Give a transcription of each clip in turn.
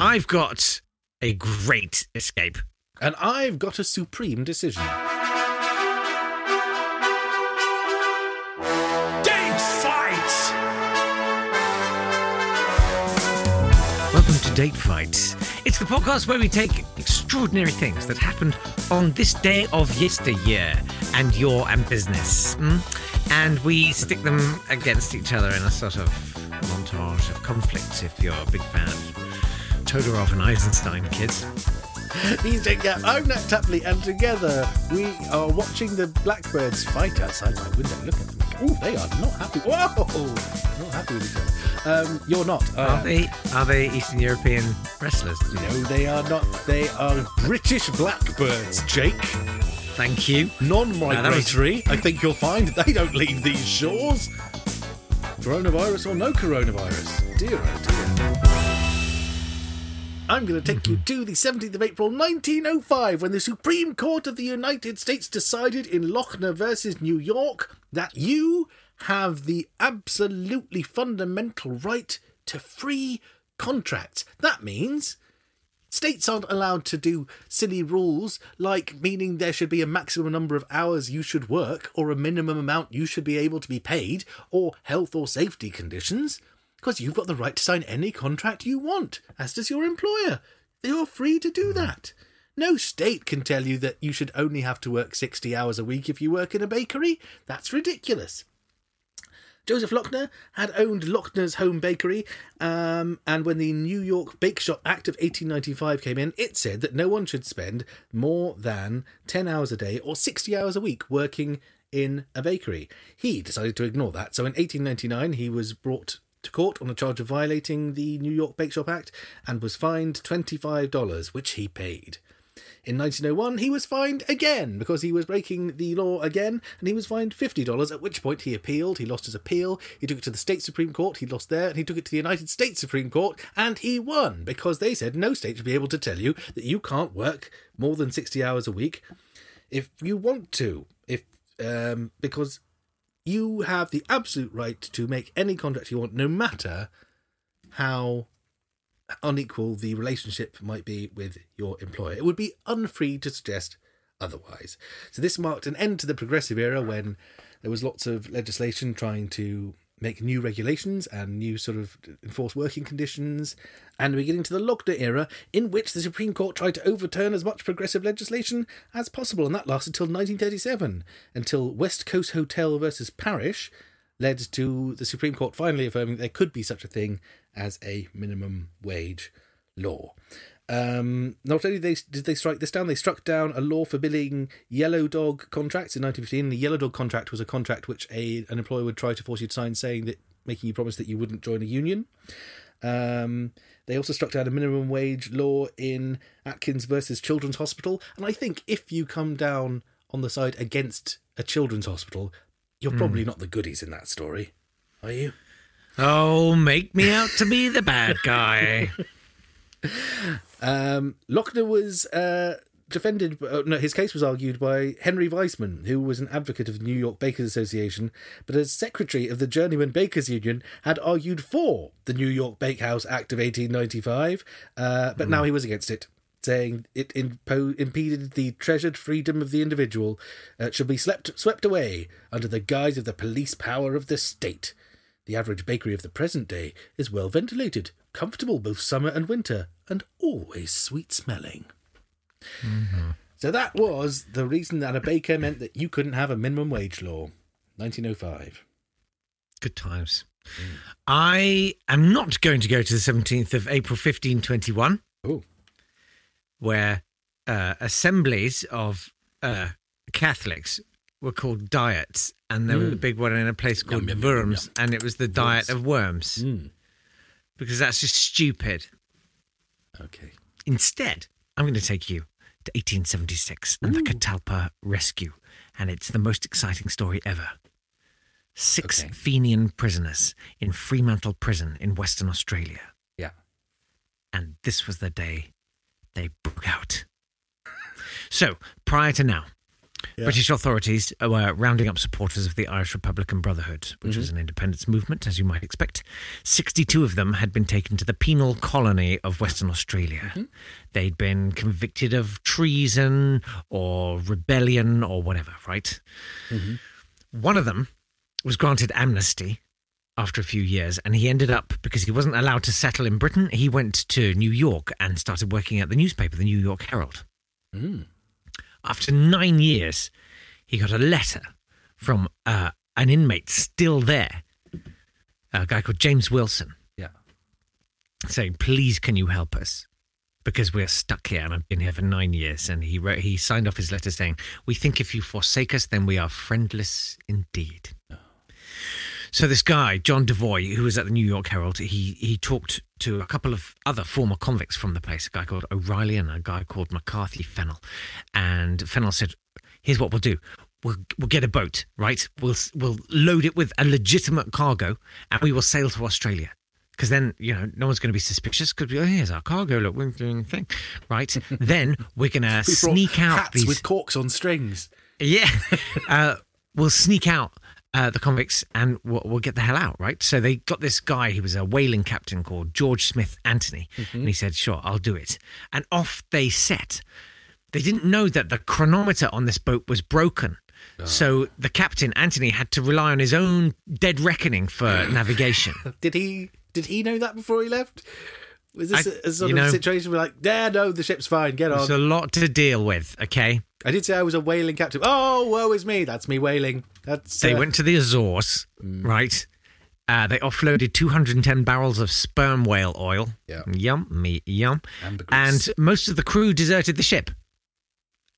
I've got a great escape. And I've got a supreme decision. Date fight! Welcome to Date Fight. It's the podcast where we take extraordinary things that happened on this day of yesteryear and your and business, mm? and we stick them against each other in a sort of montage of conflicts. If you're a big fan of Todorov and Eisenstein, kids. He's Jake Yapp, I'm Nat Tapley, and together we are watching the blackbirds fight outside my window. Look at them. Oh, they are not happy. Whoa! Not happy with each other. Um, you're not. I Are they are they Eastern European wrestlers? You know? No, they are not. They are British blackbirds, Jake. Thank you. Non-migratory. I think you'll find they don't leave these shores. Coronavirus or no coronavirus. Dear oh dear. I'm going to take you to the 17th of April 1905 when the Supreme Court of the United States decided in Lochner versus New York that you have the absolutely fundamental right to free contracts. That means States aren't allowed to do silly rules like meaning there should be a maximum number of hours you should work or a minimum amount you should be able to be paid or health or safety conditions because you've got the right to sign any contract you want, as does your employer. You're free to do that. No state can tell you that you should only have to work 60 hours a week if you work in a bakery. That's ridiculous. Joseph Lochner had owned Lochner's Home Bakery, um, and when the New York Bake Shop Act of 1895 came in, it said that no one should spend more than 10 hours a day or 60 hours a week working in a bakery. He decided to ignore that, so in 1899 he was brought to court on a charge of violating the New York Bake Shop Act and was fined $25, which he paid. In 1901, he was fined again because he was breaking the law again, and he was fined $50, at which point he appealed. He lost his appeal. He took it to the state Supreme Court. He lost there, and he took it to the United States Supreme Court, and he won because they said no state should be able to tell you that you can't work more than 60 hours a week if you want to. If um, because you have the absolute right to make any contract you want, no matter how unequal the relationship might be with your employer. It would be unfree to suggest otherwise. So this marked an end to the progressive era when there was lots of legislation trying to make new regulations and new sort of enforce working conditions. And we're getting to the Lochner era, in which the Supreme Court tried to overturn as much progressive legislation as possible, and that lasted till 1937, until West Coast Hotel versus Parrish led to the Supreme Court finally affirming there could be such a thing as a minimum wage law. Um, not only they, did they strike this down, they struck down a law forbidding yellow dog contracts in 1915. The yellow dog contract was a contract which a an employer would try to force you to sign, saying that making you promise that you wouldn't join a union. Um, they also struck down a minimum wage law in Adkins versus Children's Hospital, and I think if you come down on the side against a children's hospital, you're probably not the goodies in that story, are you? Oh, make me out to be the bad guy. Um, Lochner was uh, defended. Uh, no, his case was argued by Henry Weissman, who was an advocate of the New York Bakers Association, but as secretary of the Journeyman Bakers Union, had argued for the New York Bakehouse Act of 1895. Uh, but now he was against it. Saying it impo- impeded the treasured freedom of the individual, uh, should be slept, swept away under the guise of the police power of the state. The average bakery of the present day is well ventilated, comfortable both summer and winter, and always sweet smelling. So that was the reason that a baker meant that you couldn't have a minimum wage law. 1905. Good times. I am not going to go to the 17th of April 1521, Oh, where uh, assemblies of uh, Catholics were called diets, and there was a big one in a place called Mm. yum, yum, Worms, and it was the diet of worms mm. Because that's just stupid. okay. Instead, I'm going to take you to 1876 and the Catalpa rescue, and it's the most exciting story ever. Six Okay. Fenian prisoners in Fremantle Prison in Western Australia. Yeah. and this was the day they broke out. So, prior to now, British authorities uh, were rounding up supporters of the Irish Republican Brotherhood, which mm-hmm. was an independence movement, as you might expect. 62 of them had been taken to the penal colony of Western Australia. Mm-hmm. They'd been convicted of treason or rebellion or whatever, right? Mm-hmm. One of them was granted amnesty after a few years, and he ended up, because he wasn't allowed to settle in Britain, he went to New York and started working at the newspaper, the New York Herald. Mm. After nine years, he got a letter from uh, an inmate still there, a guy called James Wilson, Yeah. saying, "Please, can you help us? Because we're stuck here, and I've been here for nine years." And he wrote, he signed off his letter saying, "We think if you forsake us, then we are friendless indeed." So this guy, John Devoy, who was at the New York Herald, he he talked to a couple of other former convicts from the place, a guy called O'Reilly and a guy called McCarthy Fennell. And Fennell said, "Here's what we'll do. We'll we'll get a boat, right? We'll we'll load it with a legitimate cargo, and we will sail to Australia." Because then, you know, no one's going to be suspicious. Because oh, here's our cargo. Look, we're doing thing, right? then we're going to sneak out hats these with corks on strings. yeah. Uh, we'll sneak out uh, the convicts and we'll, we'll get the hell out, right? So they got this guy, he was a whaling captain called George Smith Anthony. And he said, sure, I'll do it. And off they set. They didn't know that the chronometer on this boat was broken. So the captain, Anthony, had to rely on his own dead reckoning for navigation. Did he? Did he know that before he left? Was this I- a, a sort of know- situation where like, yeah, no, the ship's fine, get on. There's a lot to deal with, okay? I did say I was a whaling captain. Oh, woe is me. That's me whaling. That's They uh, went to the Azores, right? Uh, they offloaded 210 barrels of sperm whale oil. Yeah. Yum, me, yum. And most of the crew deserted the ship.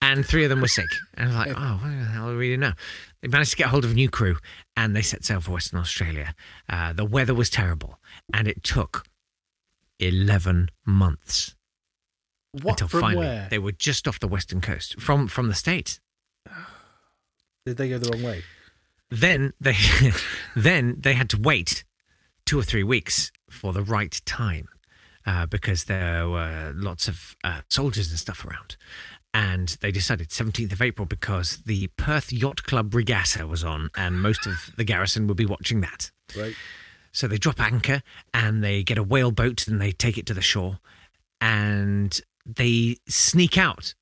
And three of them were sick. And I was like, oh, what the hell do we do now? They managed to get hold of a new crew and they set sail for Western Australia. Uh, the weather was terrible and it took 11 months what until finally where they were just off the western coast from, from the States. Did they go the wrong way? then they then they had to wait two or three weeks for the right time uh, because there were lots of uh, soldiers and stuff around. And they decided 17th of April because the Perth Yacht Club regatta was on, and most of the garrison would be watching that. Right. So they drop anchor and they get a whale boat and they take it to the shore and they sneak out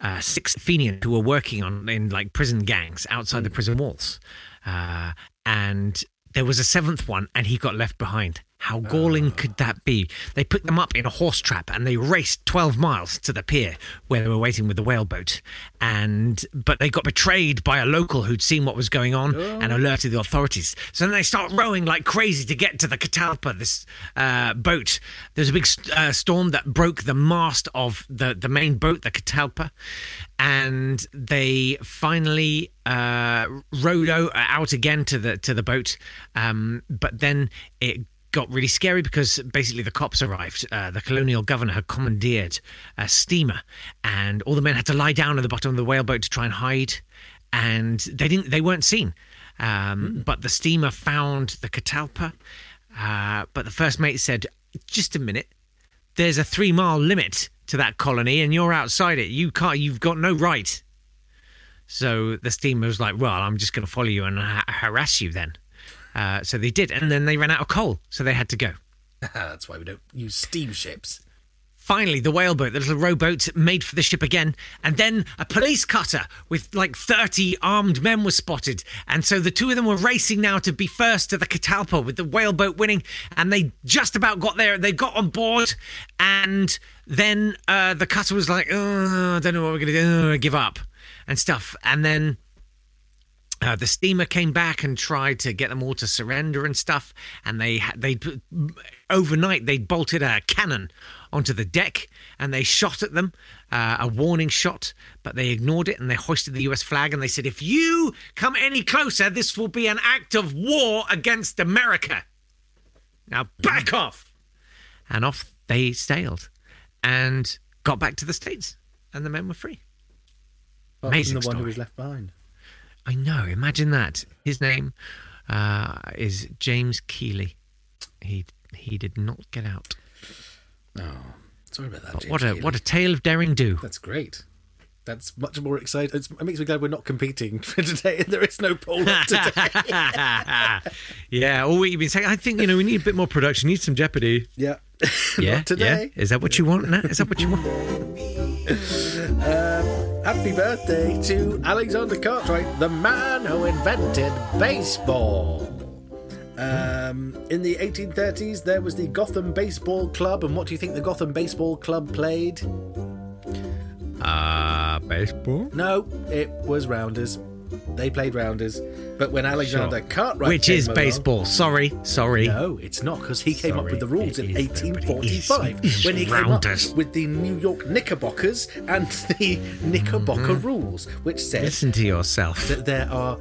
uh, six Fenians who were working on in like prison gangs outside the prison walls. Uh, and there was a seventh one and he got left behind. How galling could that be? They put them up in a horse trap and they raced 12 miles to the pier where they were waiting with the whaleboat. And but they got betrayed by a local who'd seen what was going on and alerted the authorities. So then they start rowing like crazy to get to the Catalpa, this uh, boat. There's a big uh, storm that broke the mast of the, the main boat, the Catalpa, and they finally uh, rowed out again to the to the boat. Um, but then it got really scary because basically the cops arrived. Uh, the colonial governor had commandeered a steamer, and all the men had to lie down at the bottom of the whaleboat to try and hide. And they didn't. They weren't seen. Um, But the steamer found the Catalpa. Uh, but the first mate said, "Just a minute. There's a three mile limit to that colony, and you're outside it. You can't. You've got no right." So the steamer was like, "Well, I'm just going to follow you and ha- harass you then." Uh, so they did, and then they ran out of coal, so they had to go. That's why we don't use steamships. Finally, the whaleboat, the little rowboat, made for the ship again, and then a police cutter with like 30 armed men was spotted. And so the two of them were racing now to be first to the Catalpa with the whaleboat winning, and they just about got there. They got on board, and then uh, the cutter was like, oh, I don't know what we're going to do, give up and stuff. And then uh, the steamer came back and tried to get them all to surrender and stuff. And they they overnight they bolted a cannon onto the deck and they shot at them, uh, a warning shot, but they ignored it and they hoisted the U.S. flag and they said, "If you come any closer, this will be an act of war against America." Now back off, and off they sailed, and got back to the states, and the men were free. Amazing the one who was left behind. I know. Imagine that. His name uh, is James Keeley. He he did not get out. Oh, sorry about that. What a what a tale of daring do. That's great. That's much more exciting. It's, it makes me glad we're not competing for today and there is no poll today. yeah, all you've been saying. I think, you know, we need a bit more production. Need some Jeopardy. yeah. Yeah. today. Yeah. Is that what you want, Nat? Is that what you want? Happy birthday to Alexander Cartwright, the man who invented baseball. Um, in the 1830s, there was the Gotham Baseball Club, and what do you think the Gotham Baseball Club played? Uh, baseball? No, it was Rounders. They played Rounders, but when Alexander Sure. Cartwright, Which is along- baseball. Sorry. Sorry. No, it's not because he came up with the rules in is, though, but it is- 1845 it is when he came Rounders. up with the New York Knickerbockers and the Knickerbocker Mm-hmm. rules, which says Listen to yourself. that there are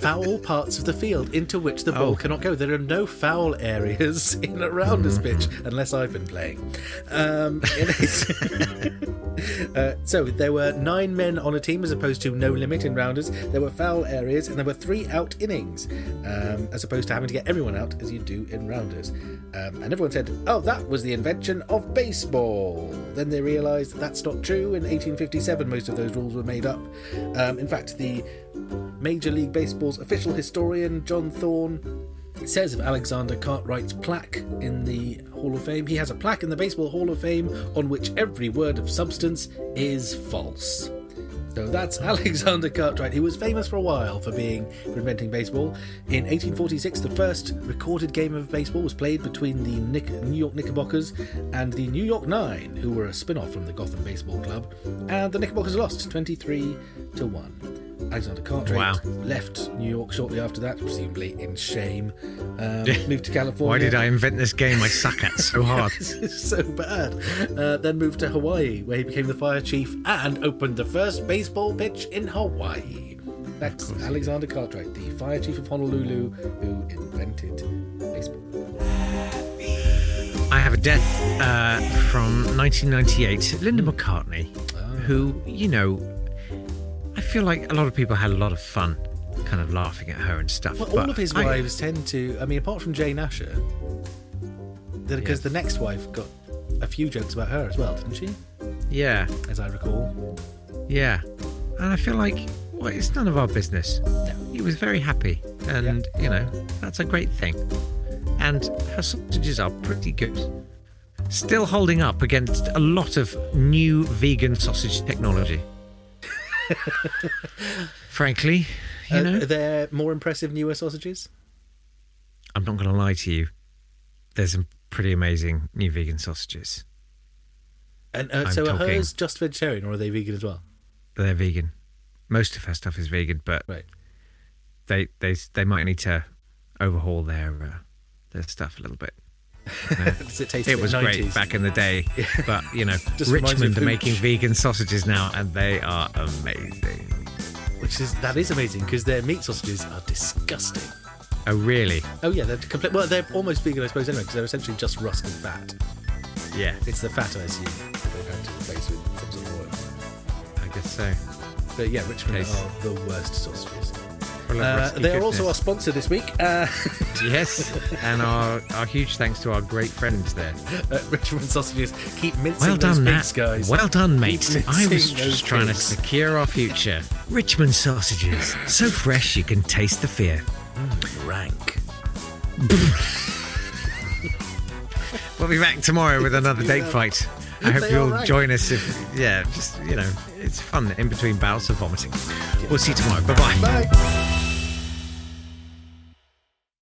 foul parts of the field into which the ball Oh. cannot go. There are no foul areas in a rounders Mm-hmm. pitch unless I've been playing. Um, uh, so there were nine men on a team as opposed to no limit in rounders. There were foul areas and there were three out innings um, as opposed to having to get everyone out as you do in rounders. Um, and everyone said, "Oh, that was the invention of baseball." Then they realised that that's not true. In 1857, most of those rules were made up. Um, in fact, the Major League Baseball's official historian, John Thorn, says of Alexander Cartwright's plaque in the Hall of Fame, he has a plaque in the Baseball Hall of Fame on which every word of substance is false. So that's Alexander Cartwright. He was famous for a while for being for inventing baseball. In 1846, the first recorded game of baseball was played between the Nick- New York Knickerbockers and the New York Nine, who were a spin-off from the Gotham Baseball Club. And the Knickerbockers lost 23 to one. Alexander Cartwright Wow. left New York shortly after that, presumably in shame. Um, moved to California. Why did I invent this game I suck at so hard? This is so bad. Uh, then moved to Hawaii, where he became the fire chief and opened the first baseball pitch in Hawaii. That's Alexander Cartwright, the fire chief of Honolulu, who invented baseball. I have a death uh, from 1998, Linda Hmm. McCartney, Ah. who, you know, I feel like a lot of people had a lot of fun kind of laughing at her and stuff. Well, but all of his I- wives tend to. I mean, apart from Jane Asher, because the next wife got a few jokes about her as well, didn't she? yeah, As I recall. yeah. And I feel like, well, it's none of our business. No. He was very happy, and, you know, that's a great thing. And her sausages are pretty good. Still holding up against a lot of new vegan sausage technology. Frankly, you Uh, know. are there more impressive newer sausages? I'm not going to lie to you. There's some pretty amazing new vegan sausages. And uh, so are hers just vegetarian, or are they vegan as well? They're vegan. Most of her stuff is vegan, but Right. they they they might need to overhaul their uh, their stuff a little bit. Does it taste? It was 90s? great back in the day, but you know, Just reminds me Richmond are making vegan sausages now, and they are amazing. Which is that is amazing because their meat sausages are disgusting. Oh, really? Oh yeah, they're complete. Well, they're almost vegan, I suppose, anyway, because they're essentially just rust and fat. Yeah, It's the fat, I assume, that they've had to replace with some sort of oil. I guess so. But yeah, Richmond Taste. are the worst sausages. Uh, they are also our sponsor this week. Uh, yes, and our our huge thanks to our great friends there. uh, Richmond sausages keep mincing Well those done, pigs, guys. Well done, mate. I was just trying to secure our future. Richmond sausages, so fresh you can taste the fear. rank. We'll be back tomorrow with another date fight. I hope you'll rank. join us if, yeah, just, you know, it's fun in between bouts of vomiting. We'll see you tomorrow. Bye bye. Bye.